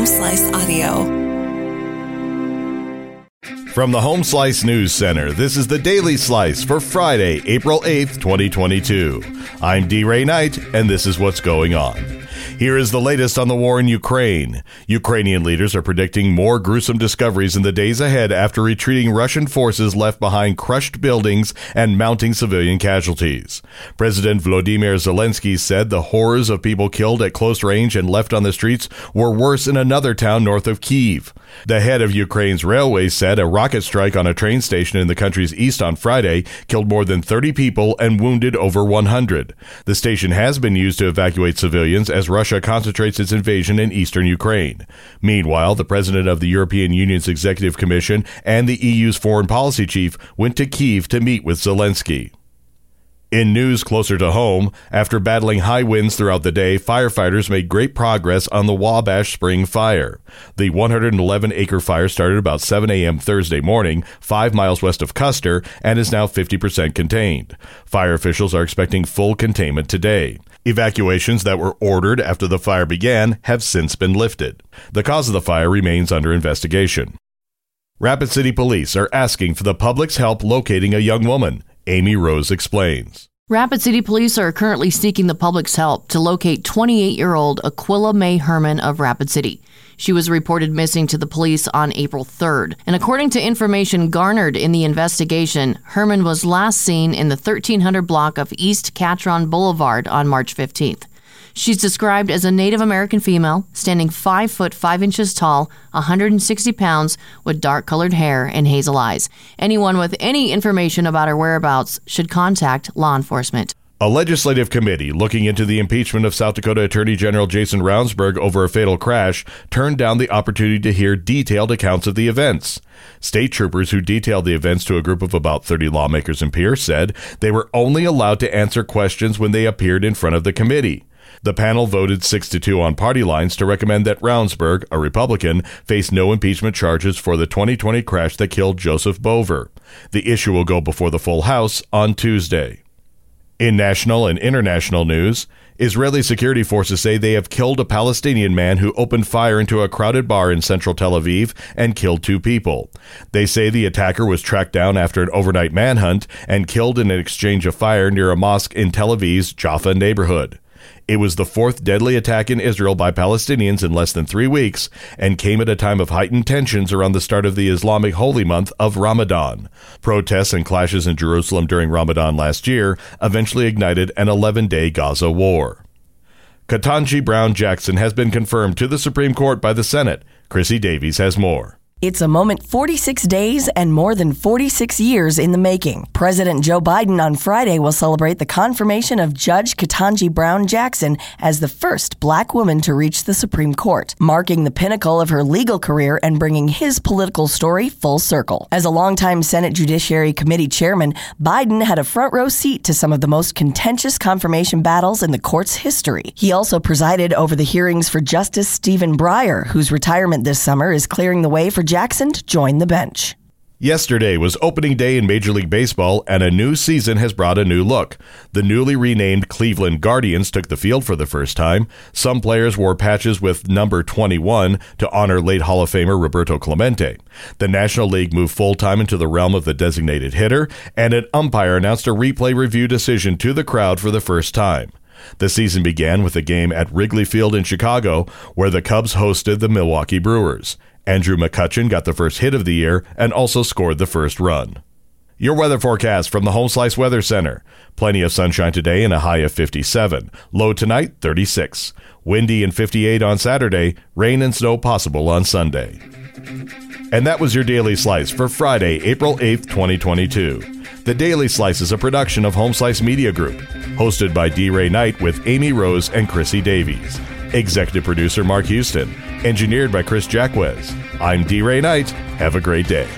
Home Slice Audio. From the Home Slice News Center, this is the Daily Slice for Friday, April 8th, 2022. I'm D. Ray Knight, and this is what's going on. Here is the latest on the war in Ukraine. Ukrainian leaders are predicting more gruesome discoveries in the days ahead after retreating Russian forces left behind crushed buildings and mounting civilian casualties. President Vladimir Zelensky said the horrors of people killed at close range and left on the streets were worse in another town north of Kiev. The head of Ukraine's railways said a rocket strike on a train station in the country's east on Friday killed more than 30 people and wounded over 100. The station has been used to evacuate civilians as Russia concentrates its invasion in eastern Ukraine. Meanwhile, the president of the European Union's Executive Commission and the EU's foreign policy chief went to Kiev to meet with Zelensky. In news closer to home, after battling high winds throughout the day, firefighters made great progress on the Wabash Spring Fire. The 111 acre fire started about 7 a.m. Thursday morning, five miles west of Custer, and is now 50% contained. Fire officials are expecting full containment today. Evacuations that were ordered after the fire began have since been lifted. The cause of the fire remains under investigation. Rapid City Police are asking for the public's help locating a young woman. Amy Rose explains. Rapid City Police are currently seeking the public's help to locate 28 year old Aquila May Herman of Rapid City. She was reported missing to the police on April 3rd. And according to information garnered in the investigation, Herman was last seen in the 1300 block of East Catron Boulevard on March 15th. She's described as a Native American female, standing 5 foot 5 inches tall, 160 pounds, with dark colored hair and hazel eyes. Anyone with any information about her whereabouts should contact law enforcement. A legislative committee looking into the impeachment of South Dakota Attorney General Jason Ravnsborg over a fatal crash turned down the opportunity to hear detailed accounts of the events. State troopers who detailed the events to a group of about 30 lawmakers and peers said they were only allowed to answer questions when they appeared in front of the committee. The panel voted 6 to 2 on party lines to recommend that Ravnsborg, a Republican, face no impeachment charges for the 2020 crash that killed Joseph Boever. The issue will go before the full House on Tuesday. In national and international news, Israeli security forces say they have killed a Palestinian man who opened fire into a crowded bar in central Tel Aviv and killed two people. They say the attacker was tracked down after an overnight manhunt and killed in an exchange of fire near a mosque in Tel Aviv's Jaffa neighborhood. It was the fourth deadly attack in Israel by Palestinians in less than three weeks and came at a time of heightened tensions around the start of the Islamic holy month of Ramadan. Protests and clashes in Jerusalem during Ramadan last year eventually ignited an 11 day Gaza war. Ketanji Brown Jackson has been confirmed to the Supreme Court by the Senate. Chrissy Davies has more. It's a moment 46 days and more than 46 years in the making. President Joe Biden on Friday will celebrate the confirmation of Judge Ketanji Brown Jackson as the first black woman to reach the Supreme Court, marking the pinnacle of her legal career and bringing his political story full circle. As a longtime Senate Judiciary Committee chairman, Biden had a front row seat to some of the most contentious confirmation battles in the court's history. He also presided over the hearings for Justice Stephen Breyer, whose retirement this summer is clearing the way for Jackson to join the bench. Yesterday was opening day in Major League Baseball, and a new season has brought a new look. The newly renamed Cleveland Guardians took the field for the first time. Some players wore patches with number 21 to honor late Hall of Famer Roberto Clemente. The National League moved full time into the realm of the designated hitter, and an umpire announced a replay review decision to the crowd for the first time. The season began with a game at Wrigley Field in Chicago, where the Cubs hosted the Milwaukee Brewers. Andrew McCutchen got the first hit of the year and also scored the first run. Your weather forecast from the Home Slice Weather Center. Plenty of sunshine today and a high of 57. Low tonight, 36. Windy and 58 on Saturday. Rain and snow possible on Sunday. And that was your Daily Slice for Friday, April 8th, 2022. The Daily Slice is a production of Home Slice Media Group, hosted by D. Ray Knight with Amy Rose and Chrissy Davies. Executive producer Mark Houston. Engineered by Chris Jacquez. I'm D. Ray Knight. Have a great day.